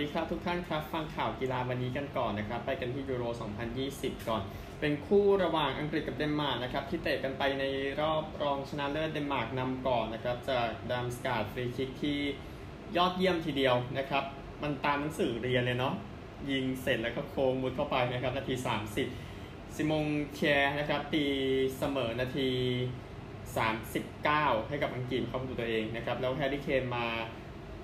ดีครับทุกท่านครับ ฟังข่าวกีฬาวันนี้กันก่อนนะครับ ไปกันที่ยูโร 2020 ก่อน เป็นคู่ระหว่างอังกฤษกับเดนมาร์กนะครับ ที่เตะกันไปในรอบรองชนะเลิศเดนมาร์กนำก่อนนะครับ จากดัมส์การ์ดฟรีคิกที่ยอดเยี่ยมทีเดียวนะครับ มันตามหนังสือเรียนเลยเนาะยิงเสร็จแล้วก็โค้งมุดเข้าไปนะครับ นาที 30 ซิมงเคียร์นะครับตีเสมอนาที 39 ให้กับอังกฤษเข้าประตูตัวเองนะครับแล้วแฮร์รี่เคนมา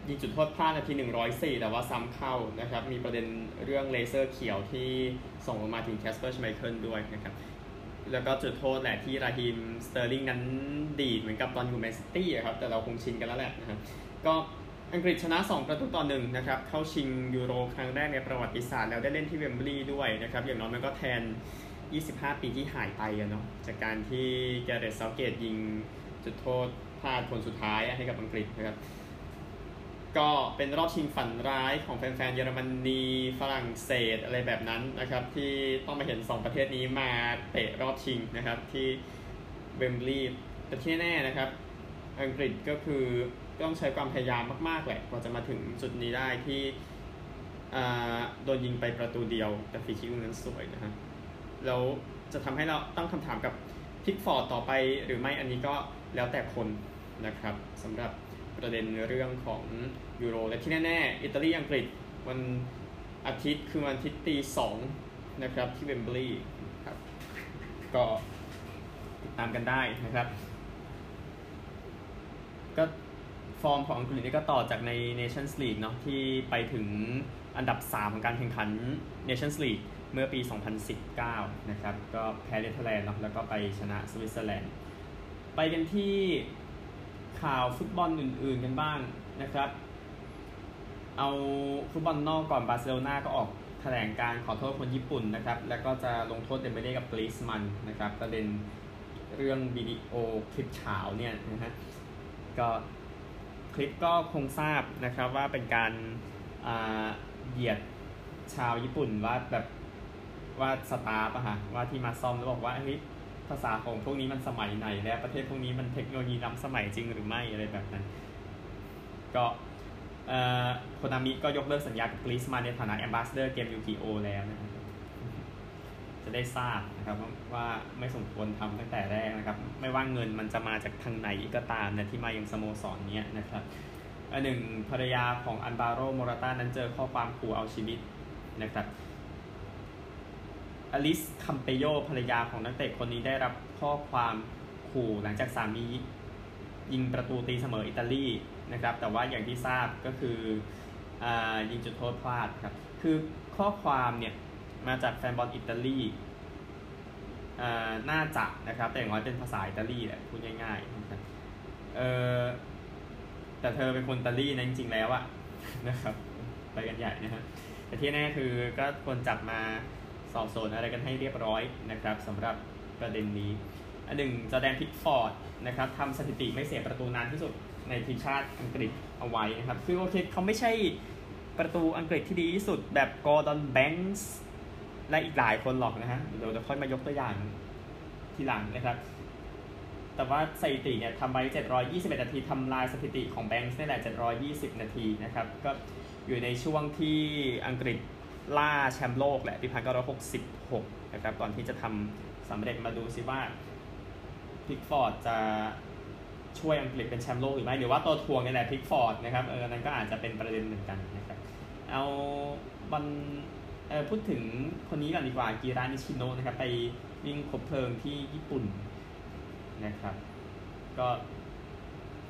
ยิงจุดโทษพลาดนาที 104 แต่ว่าซ้ำเข้านะครับ มีประเด็นเรื่องเลเซอร์เขียวที่ส่องลงมาถึงแคสเปอร์ชไมเคิลด้วยนะครับ แล้วก็จุดโทษแหละที่ราฮิมสเตอร์ลิงนั้นดีดเหมือนกับตอนอยู่แมนซิตี้ครับ แต่เราคงชินกันแล้วแหละนะครับ ก็อังกฤษชนะ 2 ประตูต่อหนึ่งนะครับ เข้าชิงยูโรครั้งแรกในประวัติศาสตร์แล้วได้เล่นที่เวมบลีย์ด้วยนะครับ อย่างน้อยมันก็แทน 25 ปีที่หายไปอะเนาะ จากการที่แกเร็ธเซาธ์เกตยิงจุดโทษพลาดคนสุดท้ายให้กับอังกฤษนะครับ ก็เป็นรอบชิงฝันร้ายของแฟนๆเยอรมนีฝรั่งเศสอะไรแบบนั้นนะครับ ที่ต้องมาเห็น 2 ประเทศนี้มาเตะรอบชิงนะครับที่เวมบลีย์แต่ที่แน่นะครับ อังกฤษก็คือต้องใช้ความพยายามมากๆแหละกว่าจะมาถึงจุดนี้ได้ที่โดนยิงไปประตูเดียว แต่ฟรีคิกนั้นสวยนะครับแล้วจะทำให้เราตั้งคำถามกับพิกฟอร์ดต่อไปหรือไม่อันนี้ก็แล้วแต่คนนะครับสำหรับ ประเด็นเรื่องของยูโรและที่แน่ๆอิตาลีอังกฤษวันอาทิตย์คือวันอาทิตย์ตีสองนะครับที่เวมบลีย์ครับก็ติดตามกันได้นะครับ ก็ฟอร์มของอังกฤษนี่ก็ต่อจากใน Nations League เนาะที่ไปถึงอันดับ 3 ของการแข่งขัน Nations League เมื่อปี 2019 นะครับ ก็แพ้เนเธอร์แลนด์เนาะแล้วก็ไปชนะสวิตเซอร์แลนด์ ไปกันที่ ข่าวฟุตบอลอื่น ๆกันบ้างนะครับ เอาฟุตบอลนอกก่อนบาร์เซโลนาก็ออกแถลงการขอโทษคนญี่ปุ่นนะครับ แล้วก็จะลงโทษเดมเบเล่กับกรีซมันน์นะครับประเด็นเรื่องวิดีโอคลิปฉาวเนี่ยนะฮะก็คลิปก็คงทราบนะครับว่าเป็นการเหยียดชาวญี่ปุ่นว่าแบบว่า staff ปะฮะว่าที่มาซ่อมแล้วบอกว่าเฮ้ย ภาษาของพวกนี้มันสมัยไหน แล้วประเทศพวกนี้มันเทคโนโลยีล้ำสมัยจริงหรือไม่อะไรแบบนั้น ก็โคนามิก็ยกเลิกสัญญากับกรีซมันน์ในฐานะ ambassador เกม Yu-Gi-Oh แล้วนะครับจะได้ทราบนะครับว่าไม่สมควรทำตั้งแต่แรกนะครับ ไม่ว่าเงินมันจะมาจากทางไหนก็ตามนะที่มายังสโมสรเนี้ยนะครับอันหนึ่งภรรยาของอัลบาโรโมราตานั้นเจอข้อความขู่เอาชีวิตนะครับ อลิซคัมเปลโลภรรยาของนักเตะคนนี้ได้รับข้อความขู่หลังจากสามียิงประตูตีเสมออิตาลีนะครับ แต่ว่าอย่างที่ทราบก็คืออยิงจุดโทษพลาดครับ คือข้อความเนี่ยมาจากแฟนบอลอิตาลีน่าจะนะครับ แต่อย่างน้อยเป็นภาษาอิตาลีแหละพูดง่ายๆนะครับเออแต่เธอเป็นคนอิตาลีนะจริงๆแล้วอะนะครับ ไปกันใหญ่นะฮะแต่ที่แน่คือก็ควรจับมา สอบสวนอะไรกันให้เรียบร้อยนะครับสำหรับประเด็นนี้ อันหนึ่งจอร์แดนพิกฟอร์ดนะครับทำสถิติไม่เสียประตูนานที่สุดในทีมชาติอังกฤษเอาไว้นะครับคือโอเคเขาไม่ใช่ประตูอังกฤษที่ดีที่สุดแบบกอร์ดอนแบงส์และอีกหลายคนหรอกนะฮะเดี๋ยวจะค่อยมายกตัวอย่างทีหลังนะครับ แต่ว่าสถิติเนี่ยทำไว้ 721 นาทีทำลายสถิติของแบงค์นี่แหละ 720 นาทีนะครับ ก็อยู่ในช่วงที่อังกฤษ ล่าแชมป์โลกแหละปีพันเก้าร้อยหกสิบหกนะครับก่อนที่จะทำสำเร็จมาดูซิว่าพิกฟอร์ดจะช่วยอังกฤษเป็นแชมป์โลกหรือไม่หรือว่าตัวถ่วงนี่แหละพิกฟอร์ดนะครับเออนั้นก็อาจจะเป็นประเด็นเหมือนกันนะครับเอาบันเออพูดถึงคนนี้ก่อนดีกว่าอากิระนิชิโนะนะครับไปวิ่งคบเพลิงที่ญี่ปุ่นนะครับ ก็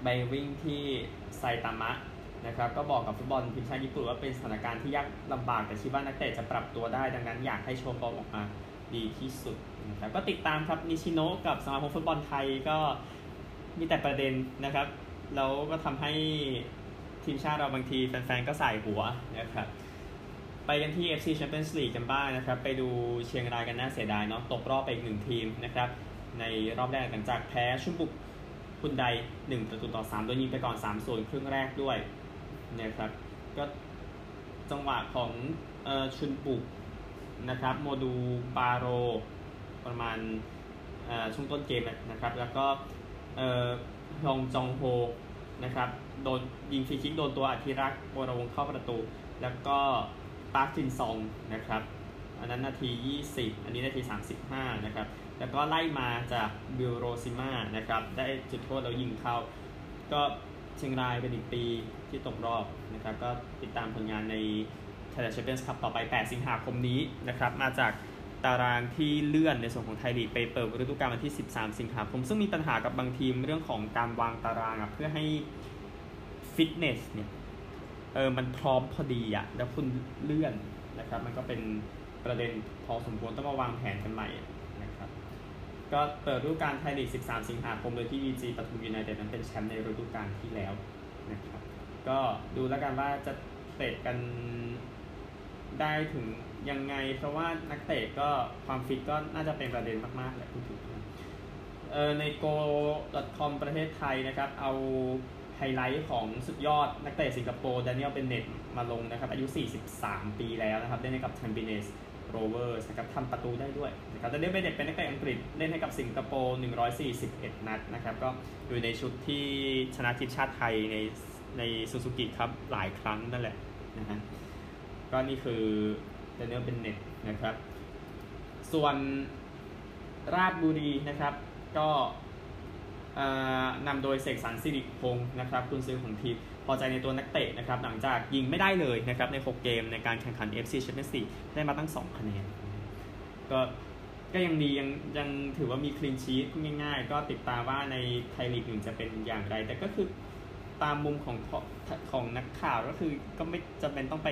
ไปวิ่งที่ไซตามะ นะครับก็บอกกับฟุตบอลทีมชาติญี่ปุ่นว่าเป็นสถานการณ์ที่ยากลำบากแต่คิดว่านักเตะจะปรับตัวได้ ดังนั้นอยากให้โชว์ฟอร์มออกมาดีที่สุดนะครับก็ติดตามครับนิชิโนะกับสมาคมฟุตบอลไทยก็มีแต่ประเด็นนะครับแล้วก็ทำให้ทีมชาติเราบางทีแฟนๆก็ใส่หัวนะครับไปกันที่ FC Champions League กันบ้างนะครับไปดูเชียงรายกันน่าเสียดายเนาะตกรอบไปอีกหนึ่งทีมนะครับในรอบแรกหลังจากแพ้ชุมบุกคุณใด 1 ประตูต่อ 3 โดยยิงไปก่อน 3 ส่วนครึ่งแรกด้วย นะครับ ก็จังหวะของออชุนปุกนะครับ โมดูบาโรประมาณช่วงต้นเกมนะครับ แล้วก็ฮองจองโฮนะครับโดนยิงฟรีคิกโดนตัวอธิรักษ์วรวงเข้าประตู แล้วก็ปาร์คจินซองนะครับ อันนั้นนาที 20 อันนี้นาที 35 นะครับ แล้วก็ไล่มาจากบิลโรซิมานะครับ ได้จุดโทษแล้วยิงเข้า ก็ เชียงรายเป็นอีกปีที่ตกรอบนะครับก็ติดตามผลงานในไทยแลนด์แชมเปี้ยนส์คัพต่อไป 8 สิงหาคมนี้นะครับมาจากตารางที่เลื่อนในส่วนของไทยลีกไปเปิดฤดูกาลวันที่ 13 สิงหาคม ซึ่งมีปัญหากับบางทีมเรื่องของการวางตารางเพื่อให้ฟิตเนสเนี่ยเออมันพร้อมพอดีอะแล้วคุณเลื่อนนะครับมันก็เป็นประเด็นพอสมควรต้องมาวางแผนกันใหม่ ก็เปิดฤดูกาลไทยลีก 13 สิงหาคมโดยที่ VG ปทุมยูไนเต็ดนั้นเป็นแชมป์ในฤดูกาลที่แล้วนะครับ ก็ดูแล้วกันว่าจะเตะกันได้ถึงยังไง เพราะว่านักเตะก็ความฟิตก็น่าจะเป็นประเด็นมากๆแหละพูดถึงเออใน goal.com ประเทศไทยนะครับ เอาไฮไลท์ของสุดยอดนักเตะสิงคโปร์ดานิเอลเบนเน็ตมาลงนะครับ อายุ 43 ปีแล้วนะครับเล่นให้กับแชมเปี้ยนส์ โรเวอร์สนะครับทำประตูได้ด้วยนะครับดานิเอลเบนเน็ตเป็นนักเตะอังกฤษเล่นให้กับสิงคโปร์141 นัดนะครับก็อยู่ในชุดที่ชนะทีมชาติไทยในในซูซูกิครับหลายครั้งนั่นแหละนะฮะก็นี่คือดานิเอลเบนเน็ตนะครับ ส่วนราชบุรีนะครับ ก็นำโดยเสกสรรสิริพงศ์นะครับคุณซื้อของทีม พอใจในตัวนักเตะนะครับหลังจากยิงไม่ได้เลยนะครับใน 6 เกมในการแข่งขัน AFC Champions League ได้มาตั้ง 2 คะแนน ก็ก็ยังดียังยังถือว่ามีคลีนชีตง่ายๆ ก็ติดตามว่าในไทยลีกหนึ่งจะเป็นอย่างไร แต่ก็คือตามมุมของของนักข่าวก็คือก็ไม่จำเป็นต้องไป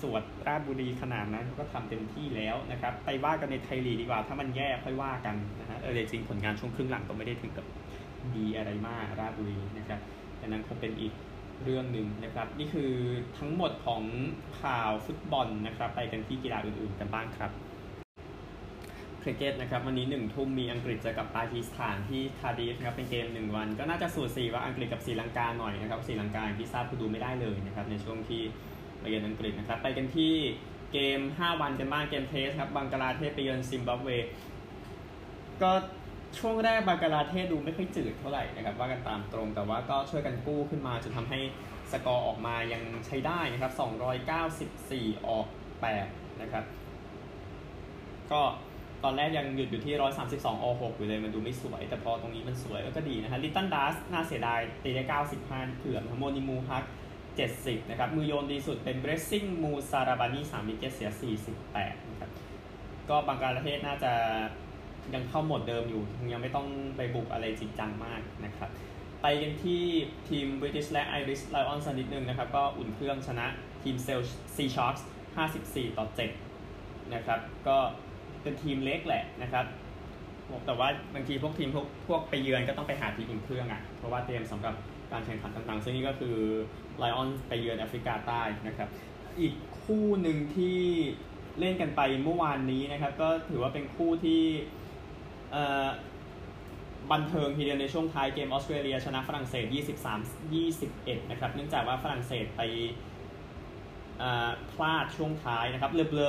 สวดราชบุรีขนาดนั้นก็ทำเต็มที่แล้วนะครับ ไปว่ากันในไทยลีกดีกว่า ถ้ามันแย่ค่อยว่ากันนะฮะเออจริงผลงานช่วงครึ่งหลังก็ไม่ได้ถึงกับดีอะไรมากราชบุรีนะครับดังนั้นคงเป็นอีก เรื่องหนึ่งนะครับ นี่คือทั้งหมดของข่าวฟุตบอลนะครับ ไปกันที่กีฬาอื่นๆกันบ้างครับคริกเก็ตนะครับวันนี้หนึ่งทุ่มมีอังกฤษเจอกับปากีสถานที่คาร์ดิฟฟ์นะครับเป็นเกมหนึ่งวัน ก็น่าจะสูสีกว่าอังกฤษกับศรีลังกาหน่อยนะครับศรีลังกาที่ทราบคือดูไม่ได้เลยนะครับในช่วงที่ไปเยือนอังกฤษนะครับไปกันที่เกม 5 วันกันบ้างเกม test ครับบังกลาเทศไปเยือนซิมบับเว ก็ ช่วงแรกบังกลาเทศดูไม่ค่อยจืดเท่าไหร่นะครับว่ากันตามตรงแต่ว่าก็ช่วยกันกู้ขึ้นมาจนทำให้สกอร์ออกมายังใช้ได้นะครับ 294 ออก 8 นะครับ ก็ตอนแรกยังหยุดอยู่ที่ 132อ6อยู่เลยมันดูไม่สวย แต่พอตรงนี้มันสวยก็ดีนะฮะลิตตันดัสน่าเสียดายตีได้ 95เถื่อนโมนิมูฮัก 70 นะครับ มือโยนดีสุดเป็นเบรสซิ่งมูซาราบานี3วิกเกตเสีย 48 นะครับ ก็บางการประเทศน่าจะ ยังเข้าโหมดเดิมอยู่ยังไม่ต้องไปบุกอะไรจริงจังมากนะครับ ไปกันที่ทีม British และ Irish Lions นิดนึงนะครับ ก็อุ่นเครื่องชนะทีมเซลซีชาร์ก54 ต่อ 7 นะครับ ก็เป็นทีมเล็กแหละนะครับ แต่ว่าบางทีพวกทีมพวกพวกไปเยือนก็ต้องไปหาทีมอุ่นเครื่องอะ่ะ เพราะว่าเตรียมสำหรับการแข่งขันต่างๆ ซึ่งนี่ก็คือไลออนไปเยือนแอฟริกาใต้นะครับ อีกคู่หนึ่งที่เล่นกันไปเมื่อวานนี้นะครับ ก็ถือว่าเป็นคู่ที่ บันเทิงทีเดียวในช่วงท้ายเกมออสเตรเลียชนะฝรั่งเศส 23-21 นะครับ เนื่องจากว่าฝรั่งเศสไปพลาดช่วงท้ายนะครับ เลเบล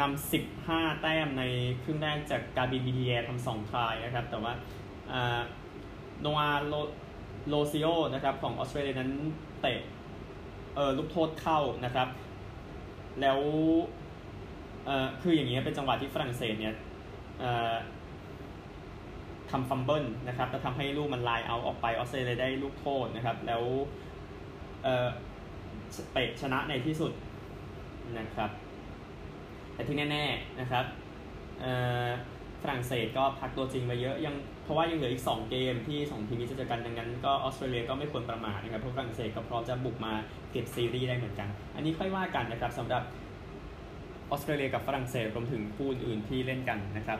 นำ 15 แต้มในครึ่งแรกจากกาบิบิดีเอทำสอง try นะครับ แต่ว่าโนอาโลเลซิโอนะครับของออสเตรเลียนั้นเตะเออลูกโทษเข้านะครับ แล้วเออคืออย่างนี้เป็นจังหวะที่ฝรั่งเศสเนี่ย ทำ fumble นะครับจะทำให้ลูกมันไลายเอาออกไปออสเตรเลียได้ลูกโทษนะครับ แล้วเออเตะชนะในที่สุดนะครับ แต่ที่แน่ๆนะครับฝรั่งเศสก็พักตัวจริงไปเยอะยังเพราะว่ายังเหลืออีก 2 เกมที่2ทีมนี้จะเจอกันดังนั้นก็ออสเตรเลียก็ไม่ควรประมาทนะครับเพราะฝรั่งเศสก็พร้อมจะบุกมาเก็บซีรีส์ได้เหมือนกัน อันนี้ค่อยว่ากันนะครับสำหรับออสเตรเลียกับฝรั่งเศสรวมถึงคู่อื่นๆที่เล่นกันนะครับ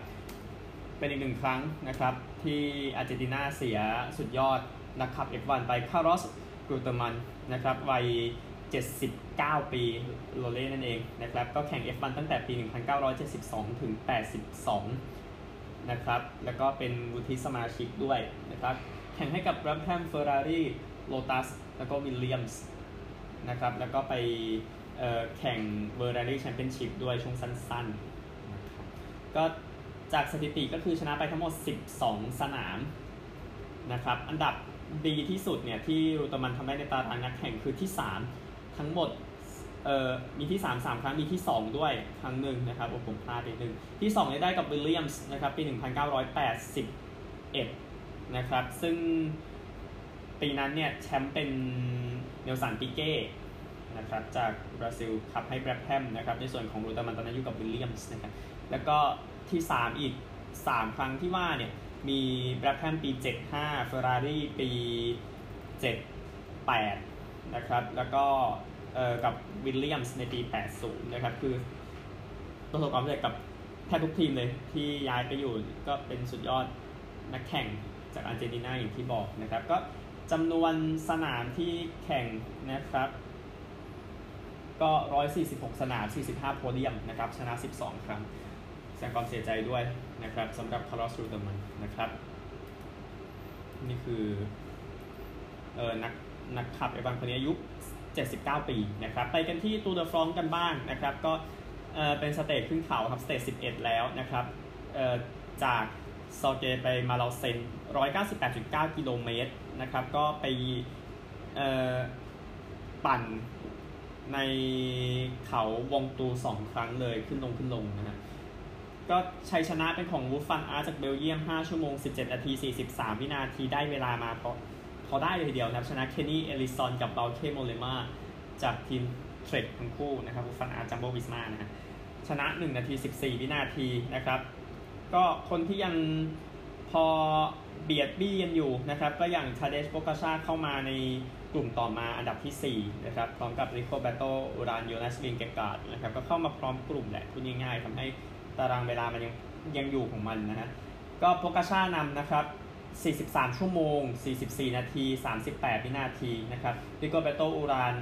เป็นอีกหนึ่งครั้งนะครับ ที่อาร์เจนตินาเสียสุดยอดนักขับ F1 ไปคาร์ลอสรูเตอร์มันนะครับวัย 79 ปีโลเล่นั่นเองนะครับ ก็แข่ง F1 ตั้งแต่ปี 1972 ถึง 82 นะครับ แล้วก็เป็นวุฒิสมาชิกด้วยนะครับ แข่งให้กับแบรบแฮมเฟอร์รารี่โลตัสแล้วก็วิลเลียมส์นะครับ แล้วก็ไปแข่ง World Rally Championship ด้วยช่วงสั้นๆ ก็ จากสถิติก็คือชนะไปทั้งหมด 12 สนามนะครับ อันดับดีที่สุดเนี่ยที่รูตมันทำได้ในตารางนักแข่งคือที่ 3 ทั้งหมดเอ่อมีที่ 3 3 ครั้งมีที่ 2 ด้วยครั้งหนึ่งนะครับผมพลาดไปหนึ่งที่2เนี่ยได้กับวิลเลียมส์นะครับปี 1981 นะครับ ซึ่งปีนั้นเนี่ยแชมป์เป็นเนลสันปิเก้นะครับจากบราซิลขับให้แบรบแฮมนะครับในส่วนของรูตามันตอนนั้นอยู่กับวิลเลียมส์นะครับแล้วก็ ที่ 3 อีก 3 ครั้งที่ว่าเนี่ยมีแบรบแฮมปี 75เฟอร์รารี่ปี 78 นะครับ แล้วก็กับวิลเลียมส์ในปี 80 นะครับ คือประสบความสำเร็จกับแทบทุกทีมเลยที่ย้ายไปอยู่ก็เป็นสุดยอดนักแข่งจากอาร์เจนตินาอย่างที่บอกนะครับ ก็จำนวนสนามที่แข่งนะครับ ก็ 146 สนาม 45 โพเดียมนะครับ ชนะ 12 ครั้ง แสดงความเสียใจด้วยนะครับสำหรับคาร์ลอสรูเตอร์มันนะครับ นี่คือเออนักนักขับไอ้บางคนนี้อายุ 79 ปีนะครับ ไปกันที่ตูร์เดอฟรองซ์กันบ้างนะครับ ก็เออเป็น stage ขึ้นเขาครับ stage 11 แล้วนะครับเออจากซอร์กไปมาลาเซน 198.9 กิโลเมตรนะครับ ก็ไปเออปั่นในเขาวงตูสองครั้งเลยขึ้นลงขึ้นลงนะฮะ ก็ชัยชนะเป็นของวูฟฟานอาร์ตจากเบลเยียม 5 ชั่วโมง 17 นาที 43 วินาทีได้เวลามาพอพอได้เลยทีเดียวนะครับ ชนะเคนนี่เอลิซอนกับเบลเคโมเลมาจากทีมเทรคทั้งคู่นะครับวูฟฟานอาร์ตจัมโบวิสมานะฮะชนะ 1 นาที 14 วินาทีนะครับ ก็คนที่ยังพอเบียดบี้กันอยู่นะครับ ก็อย่างทาเดชโปกาชาเข้ามาในกลุ่มต่อมาอันดับที่ 4 นะครับ พร้อมกับริโคเบโตอูรานโยนัสวิงเกกาดนะครับ ก็เข้ามาพร้อมกลุ่มแหละพูดง่ายๆทำให้ ตารางเวลามันยังยังอยู่ของมันนะฮะ ก็โปกาชานำนะครับ 43 ชั่วโมง 44 นาที 38 วินาทีนะครับริโกเบโตอูราน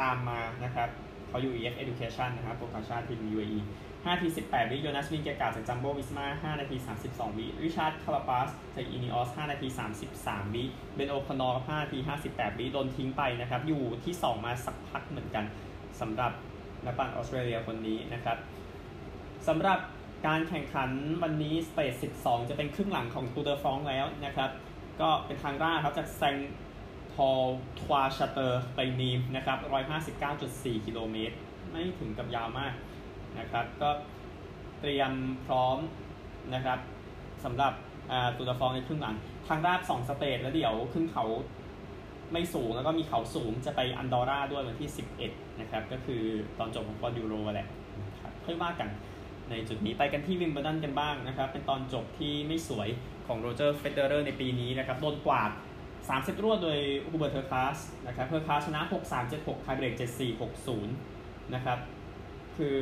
ตามมานะครับเขาอยู่ EF Education นะครับโปกาชาทีม UAE 5 นาที18 วิโยนัสวินเกกาจากจัมโบวิสมา 5 นาที 32 วิริชาร์ดคาราปาสจากอินิออส 5 นาที 33 วิเบนโอคอนอร์5นาที 58 วิโดนทิ้งไปนะครับ อยู่ที่ 2 มาสักพักเหมือนกันสำหรับนักปั่นออสเตรเลียคนนี้นะครับสำหรับ การแข่งขันวันนี้ stage 12 จะเป็นครึ่งหลังของตูร์เดอฟรองซ์แล้วนะครับ ก็เป็นทางราบครับจากแซงพอลทรัวชาโตไปนีมนะครับ 159.4 กิโลเมตร ไม่ถึงกับยาวมากนะครับ ก็เตรียมพร้อมนะครับสำหรับตูร์เดอฟรองซ์ในครึ่งหลัง ทางราบ2 stage แล้วเดี๋ยวขึ้นเขาไม่สูงแล้วก็มีเขาสูงจะไปอันดอร่าด้วยวันที่ 11 นะครับ ก็คือตอนจบของบอลยูโรแหละนะครับค่อยว่ากัน ในจุดนี้ไปกันที่วิมเบิลดันกันบ้างนะครับ เป็นตอนจบที่ไม่สวยของโรเจอร์เฟเดอเรอร์ในปีนี้นะครับโดนกวาด3เซตรวดโดยฮูเบิร์ตเฮอร์คาสนะครับเฮอร์คาสชนะ 6-3 7-6ไทเบรก7-4 6-0 นะครับ คือ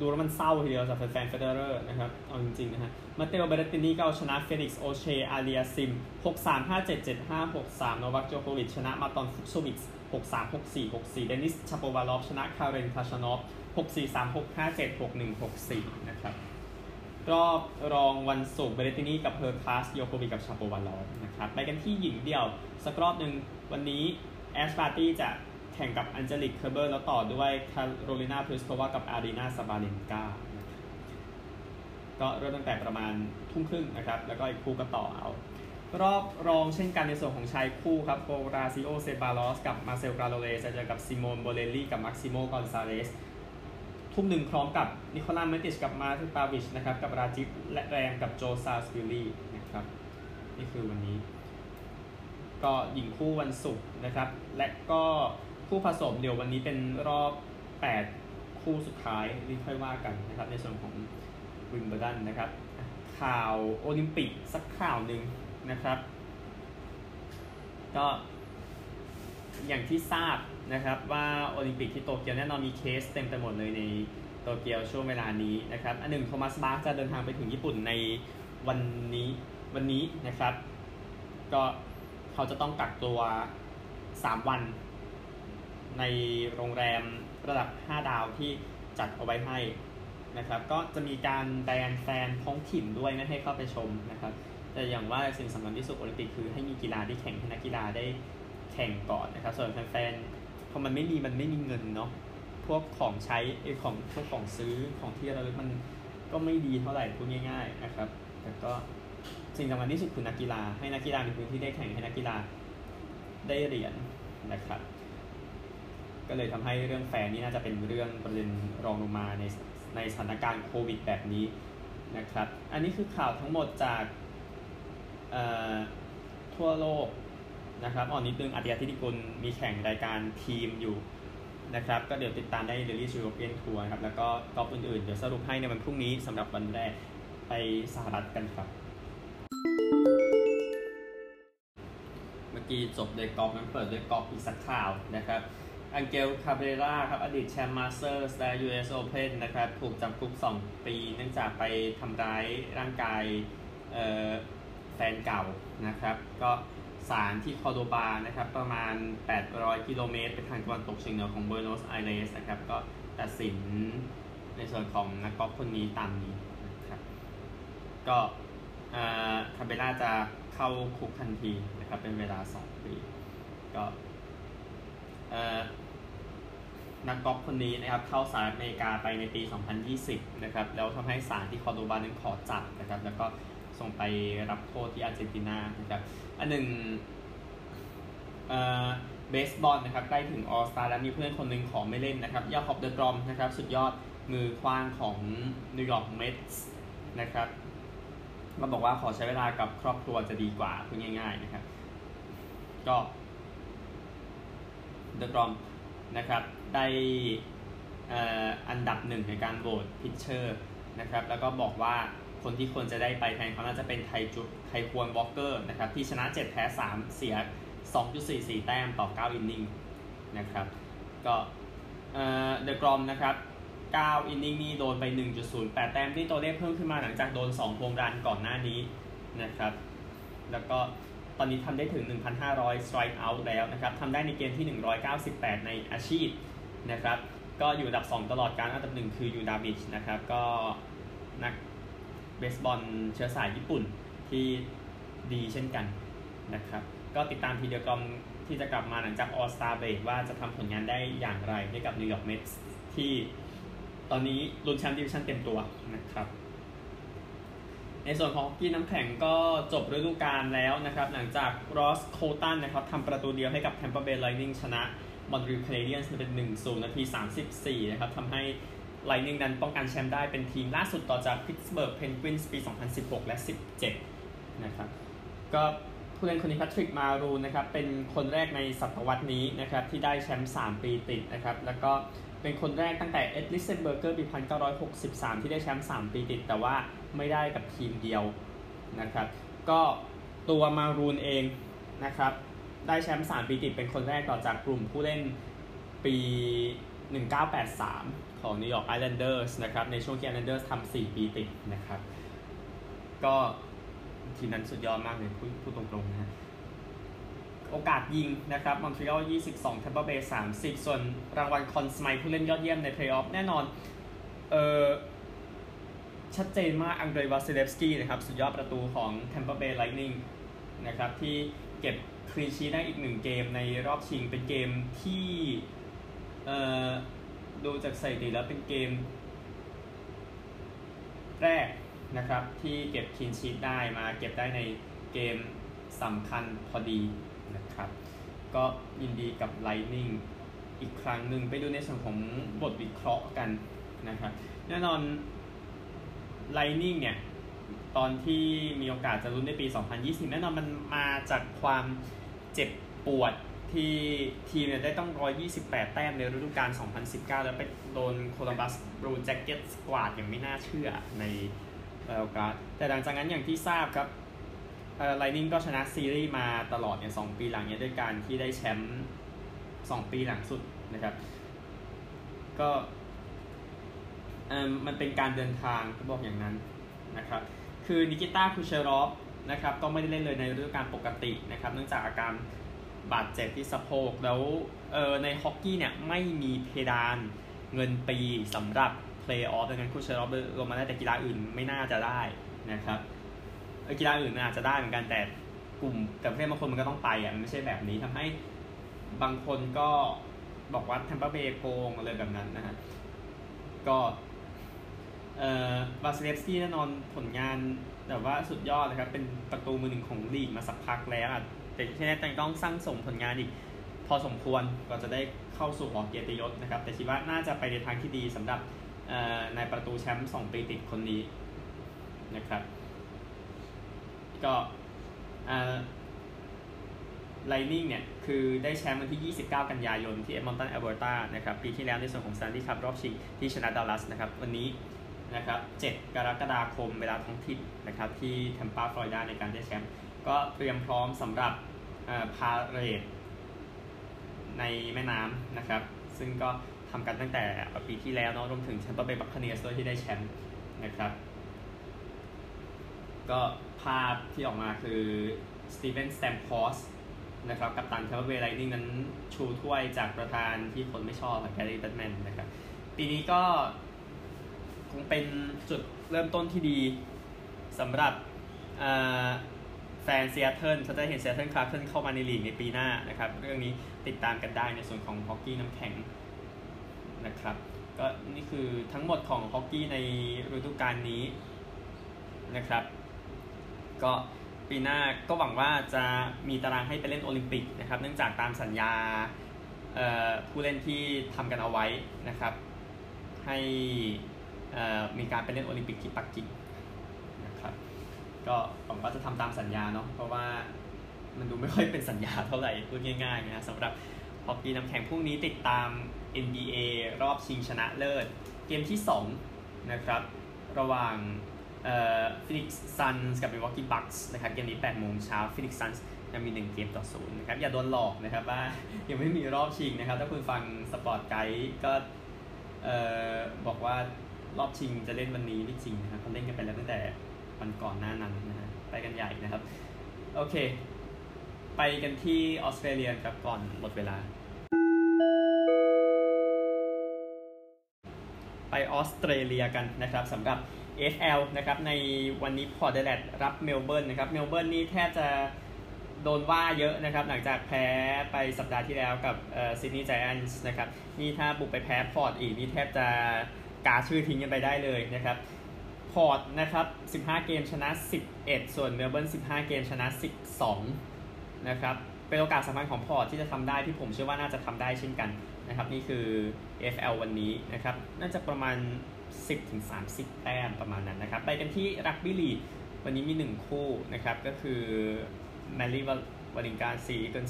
ดูแล้วมันเศร้าทีเดียวสำหรับแฟนเฟเดอเรอร์นะครับ เอาจริงๆนะฮะ มาเตโอเบรตินีก็เอาชนะเฟลิกซ์โอเชอาเลียซิม 6-3 5-7 7-5 6-3โนวัคโจโควิชชนะมาร์ตอนฟุกโซวิก6-3 6-4 6-4 เดนิสชาโปวาลอฟชนะคาเรนคาชานอฟ 6-4 3 6 5 7 6 1 6 4 นะครับรอบรองวันศุกร์เบรตินี่กับเฮอร์คาสโจโควิชับชาโปวาลอฟนะครับไปกันที่หญิงเดี่ยว สักรอบหนึ่งวันนี้แอชบาร์ตี้จะแข่งกับอันเจลิกเคอร์เบอร์แล้วต่อด้วยคาโรลินาพลิสโควากับอารีนาซาบาเลนกาก็เริ่มตั้งแต่ประมาณทุ่มครึ่งนะครับ แล้วก็อีกคู่ก็ต่อเอา รอบรองเช่นกันในส่วนของชายคู่ครับโฮราซิโอเซบาลอสกับมาร์เซลกราโนเลสจะเจอกับซิโมนโบเลลี่กับมักซิโมกอนซาเลส ทุ่มหนึ่งพร้อมกับนิโคลัมเมติชกับมาทิปาวิชนะครับกับราจิปและแรมกับโจซาสวิลลี่นะครับนี่คือวันนี้ ก็หญิงคู่วันศุกร์นะครับ และก็คู่ผสมเดี๋ยววันนี้เป็นรอบ 8 คู่สุดท้ายที่ค่อยว่ากันนะครับ ในส่วนของวิมเบอร์ดันนะครับ ข่าวโอลิมปิกสักข่าวหนึ่งนะครับ ก็อย่างที่ทราบ นะครับว่าโอลิมปิกที่โตเกียวแน่นอนมีเคสเต็มไปหมดเลยในโตเกียวช่วงเวลานี้นะครับอันหนึ่งโทมัสบาคจะเดินทางไปถึงญี่ปุ่นในวันนี้วันนี้นะครับ ก็เขาจะต้องกักตัว 3 วัน ในโรงแรมระดับ 5 ดาวที่จัดเอาไว้ให้นะครับ ก็จะมีการแบนแฟนท้องถิ่นด้วยไม่ให้เข้าไปชมนะครับ แต่อย่างว่าสิ่งสำคัญที่สุดโอลิมปิกคือให้มีกีฬาที่แข่งให้นักกีฬาได้แข่งก่อนนะครับ ส่วนแฟนๆ พอมันไม่มีมันไม่มีเงินเนาะพวกของใช้ไอของพวกของซื้อของที่ระลึกมันก็ไม่ดีเท่าไหร่พูดง่าย ๆนะครับ แต่ก็สิ่งสำคัญที่สุดคือนักกีฬา ให้นักกีฬามีพื้นที่ได้แข่งให้นักกีฬาได้เหรียญนะครับ ก็เลยทำให้เรื่องแฟนนี่น่าจะเป็นเรื่องประเด็นรองลงมาในในสถานการณ์โควิดแบบนี้นะครับ อันนี้คือข่าวทั้งหมดจากทั่วโลก นะครับอ่อนนิดนึงอาทิตย์ที่กุลมีแข่งรายการทีมอยู่นะครับ ก็เดี๋ยวติดตามได้ Ladies European Tour ครับ แล้วก็กอล์ฟอื่นๆ เดี๋ยวสรุปให้ในวันพรุ่งนี้สำหรับวันแรกไปสหรัฐกันครับ เมื่อกี้จบด้วยกอล์ฟนั้นเปิดด้วยกอล์ฟอีกสักข่าวนะครับอังเกลคาเบราครับ อดีตแชมป์มาสเตอร์สและ US Open นะครับ ถูกจำคุก 2 ปี เนื่องจากไปทำร้ายร่างกายแฟนเก่านะครับ ก็ ศาลที่คอโดบานะครับประมาณ 800 กิโลเมตรไปทางตะวันตกเฉียงเหนือของเบอร์โนสไอเรสนะครับก็ตัดสินในส่วนของนักกอล์ฟคนนี้ตามนี้นะครับก็คาเบราจะเข้าคุกทันทีนะครับเป็นเวลา 2 ปีก็นักกอล์ฟคนนี้นะครับเข้าสหรัฐอเมริกาไปในปี 2020 นะครับแล้วทำให้ศาลที่คอร์โดบานั้นขอจับนะครับแล้วก็ ส่งไปรับโทษที่อาร์เจนตินานะครับ อันหนึ่งเบสบอลนะครับใกล้ถึงออสตาแล้วมีเพื่อนคนหนึ่งขอไม่เล่นนะครับยาคอบเดอะกรอมนะครับ สุดยอดมือคว้างของนิวยอร์กเมทส์นะครับก็บอกว่าขอใช้เวลากับครอบครัวจะดีกว่าพูดง่าย ๆนะครับ ก็เดอะกรอมนะครับได้อันดับหนึ่งในการโหวต pitcher นะครับ แล้วก็บอกว่า คนที่ควรจะได้ไปแทนเขาน่าจะเป็นไทจุไทควอนวอลเกอร์นะครับที่ชนะ 7 แพ้ 3 เสีย 2.44 แต้มต่อ 9 inning นะครับก็เดอะกรอมนะครับ9 อินนิ่งนี่โดนไป 1.08 แต้มที่ตัวเลขเพิ่มขึ้นมาหลังจากโดน2โฮมรันก่อนหน้านี้นะครับแล้วก็ตอนนี้ทำได้ถึง 1,500 strike out แล้วนะครับทำได้ในเกมที่ 198 ในอาชีพนะครับก็อยู่อันดับ 2 ตลอดการอันดับ 1 คือยูดาบิชนะครับก็นัก เบสบอลเชื้อสายญี่ปุ่นที่ดีเช่นกันนะครับก็ติดตามทีเดียวกรอมที่จะกลับมาหลังจาก All-Star break ว่าจะทำผลงานได้อย่างไรให้กับนิวยอร์กเมทส์ที่ตอนนี้ลุ้นแชมป์ดิวิชั่นเต็มตัวนะครับ ในส่วนของฮอกกี้น้ำแข็งก็จบฤดูกาลแล้วนะครับ หลังจากรอสโคตันนะครับทำประตูเดียวให้กับแทมเปอร์เบย์ไลนิงชนะมอนทรีออลแคนาเดียนส์เป็น 1 0 นาที 34 นะครับทำให้ ไลนิงนั้นป้องกันแชมป์ได้เป็นทีมล่าสุดต่อจากพิตสเบิร์กเพนกวินส์ปี 2016 และ 17 นะครับ ก็ผู้เล่นคนนี้แพทริกมารูนนะครับ เป็นคนแรกในศตวรรษนี้นะครับ ที่ได้แชมป์ 3 ปีติดนะครับ แล้วก็เป็นคนแรกตั้งแต่เอ็ดลิสเซนเบอร์เกอร์ปี 1963 ที่ได้แชมป์ 3 ปีติด แต่ว่าไม่ได้กับทีมเดียวนะครับ ก็ตัวมารูนเองนะครับ ได้แชมป์ 3 ปีติด เป็นคนแรกต่อจากกลุ่มผู้เล่นปี 1983 ของนิวยอร์กไอแลนเดอร์สนะครับในช่วงที่ไอแลนเดอร์สทำ4ปีติดนะครับ ก็ทีนั้นสุดยอดมากเลยพูดพูดตรงๆนะโอกาสยิงนะครับมอนทรีออล22แทมเปอร์เบย์30 ส่วนรางวัลคอนน์สไมธ์ผู้เล่นยอดเยี่ยมในเพลย์ออฟแน่นอนเออชัดเจนมากอังเดรวาเซเลฟสกี้นะครับ สุดยอดประตูของแทมเปอร์เบย์ไลนิ่งนะครับ ที่เก็บ clean sheet ได้อีกหนึ่งเกมในรอบชิงเป็นเกมที่เอ่อ ดูจากสถิติแล้วเป็นเกม แรกนะครับที่เก็บคินชีตได้มาเก็บได้ในเกมสำคัญพอดีนะครับ ก็ยินดีกับ Lightning อีกครั้งหนึ่งไปดูในส่วนของบทวิเคราะห์กันนะครับแน่นอน Lightning เนี่ยตอนที่มีโอกาสจะลุ้นในปี 2020 แน่นอนมันมาจากความเจ็บปวด ที่ทีมเนี่ยได้ต้อง 128 แต้มในฤดูกาล 2019 แล้วไปโดนโคลัมบัสบรูแจ็คเก็ตสควาดอย่างไม่น่าเชื่อในเอลการ์แต่หลังจากนั้นอย่างที่ทราบครับไลนิ่งก็ชนะซีรีส์มาตลอดเนี่ยสองปีหลังเนี่ยด้วยการที่ได้แชมป์สองปีหลังสุดนะครับ ก็มันเป็นการเดินทางก็บอกอย่างนั้นนะครับ คือนิกิต้าคูเชรอฟนะครับก็ไม่ได้เล่นเลยในฤดูกาลปกตินะครับ เนื่องจากอาการ บาดเจ็บที่สะโพกแล้วเออในฮอกกี้เนี่ยไม่มีเพดานเงินปีสำหรับเพลย์ออฟดังนั้นคูเชรอฟลงมาได้แต่กีฬาอื่นไม่น่าจะได้นะครับกีฬาอื่นอาจจะได้เหมือนกันแต่กลุ่มแต่ประเภทบางคนมันก็ต้องไปอะมันไม่ใช่แบบนี้ทำให้บางคนก็บอกว่าแทมเปอร์เบย์โกงอะไรแบบนั้นนะฮะก็เอ่อวาซิเลฟสกี้แน่นอนผลงานแต่ว่าสุดยอดเลยครับ เป็นประตูมือหนึ่งของลีกมาสักพักแล้วอะ แต่ที่แน่แต่ต้องสร้างส่งผลงานอีก พอสมควรก็จะได้เข้าสู่หอเกียรติยศนะครับ แต่คิดว่าน่าจะไปในทางที่ดีสำหรับในประตูแชมป์สองปีติดคนนี้นะครับ ก็ไลนิ่งเนี่ย คือได้แชมป์วันที่ 29 กันยายนที่เอดมันตันแอลเบอร์ตานะครับ ปีที่แล้วในส่วนของสแตนลีย์คัพรอบชิงที่ชนะดัลลัสนะครับ วันนี้นะครับ 7 กรกฎาคมเวลาท้องถิ่นนะครับ ที่แทมปาฟลอริดาในการได้แชมป์ ก็เตรียมพร้อมสำหรับ parade ในแม่น้ำนะครับ ซึ่งก็ทำกันตั้งแต่ปีที่แล้วเนาะรวมถึงแทมปาเบย์บัคคาเนียร์สด้วยที่ได้แชมป์นะครับ ก็ภาพที่ออกมาคือสตีเวนสแตมคอสนะครับกับตันแชมเปี้ยนเบย์ไลนิ่งนั้นชูถ้วยจากประธานที่คนไม่ชอบแกรี่เบ็ตต์แมนนะครับ ปีนี้ก็คงเป็นจุดเริ่มต้นที่ดีสำหรับ แฟนซีแอตเทิลเขาจะเห็นซีแอตเทิลคราเคนเข้ามาในลีกในปีหน้านะครับ เรื่องนี้ติดตามกันได้ในส่วนของฮอกกี้น้ำแข็งนะครับ ก็นี่คือทั้งหมดของฮอกกี้ในฤดูกาลนี้นะครับ ก็ปีหน้าก็หวังว่าจะมีตารางให้ไปเล่นโอลิมปิกนะครับ เนื่องจากตามสัญญาผู้เล่นที่ทำกันเอาไว้นะครับ ให้มีการไปเล่นโอลิมปิกที่ปักกิ่ง ก็ผมก็จะทำตามสัญญาเนาะเพราะว่ามันดูไม่ค่อยเป็นสัญญาเท่าไหร่พูดง่ายๆนะสำหรับฮอกกี้น้ำแข็งพรุ่งนี้ติดตาม NBA รอบชิงชนะเลิศ เกมที่ 2 นะครับ ระหว่างฟินิกซ์ซันส์กับมิวอกกี้บัคส์นะครับ เกมนี้8โมงเช้าฟินิกซ์ซันส์ยังมี 1 เกมต่อศูนย์นะครับ อย่าโดนหลอกนะครับว่ายังไม่มีรอบชิงนะครับ ถ้าคุณฟังสปอร์ตไกด์ก็บอกว่ารอบชิงจะเล่นวันนี้ไม่จริงนะครับเขาเล่นกันไปแล้วตั้งแต่ วันก่อนหน้านั้นนะฮะไปกันใหญ่นะครับ โอเค ไปกันที่ออสเตรเลียครับก่อนหมดเวลา ไปออสเตรเลียกันนะครับสำหรับ AFL นะครับในวันนี้พอร์ตแอดิเลดรับเมลเบิร์นนะครับเมลเบิร์นนี่แทบจะโดนว่าเยอะนะครับ หลังจากแพ้ไปสัปดาห์ที่แล้วกับซิดนีย์ไจแอนส์นะครับ นี่ถ้าบุกไปแพ้พอร์ตอีก นี่แทบจะกาชื่อทิ้งกันไปได้เลยนะครับ พอร์ตนะครับ 15 เกมชนะ 11 ส่วนเมลเบิร์น15 เกมชนะ 12 นะครับ เป็นโอกาสสำคัญของพอร์ตที่จะทำได้ที่ผมเชื่อว่าน่าจะทำได้เช่นกันนะครับ นี่คือ AFL วันนี้นะครับ น่าจะประมาณ 10-30 แต้มประมาณนั้นนะครับ ไปกันที่รักบี้ลีกวันนี้มี 1 คู่นะครับ ก็คือแมนลี่วาร์ริงการ์ซีเกิลส์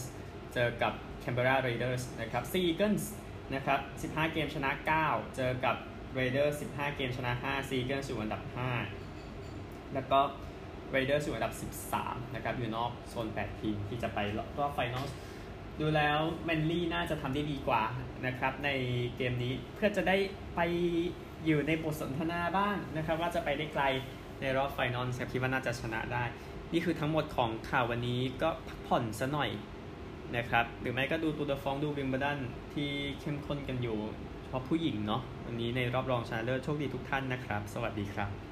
เจอกับแคนเบราเรเดอร์สนะครับซีเกิลส์นะครับ 15 เกมชนะ 9 เจอกับ เรเดอร์15 เกมชนะ5ซีเกิลส์อยู่อันดับ 5 แล้วก็เรเดอร์สอยู่อันดับ 13 นะครับ อยู่นอกโซน 8 ทีมที่จะไปรอบ final ดูแล้วแมนลี่น่าจะทำได้ดีกว่านะครับ ในเกมนี้เพื่อจะได้ไปอยู่ในบทสนทนาบ้างนะครับ ว่าจะไปได้ไกลในรอบ final คิดว่าน่าจะชนะได้ นี่คือทั้งหมดของข่าววันนี้ก็พักผ่อนซะหน่อยนะครับ หรือไม่ก็ดูตูร์เดอฟรองซ์ดูวิมเบิลดันที่เข้มข้นกันอยู่ เพราะผู้หญิงเนาะวันนี้ในรอบรองชนะเลิศโชคดีทุกท่านนะครับ สวัสดีครับ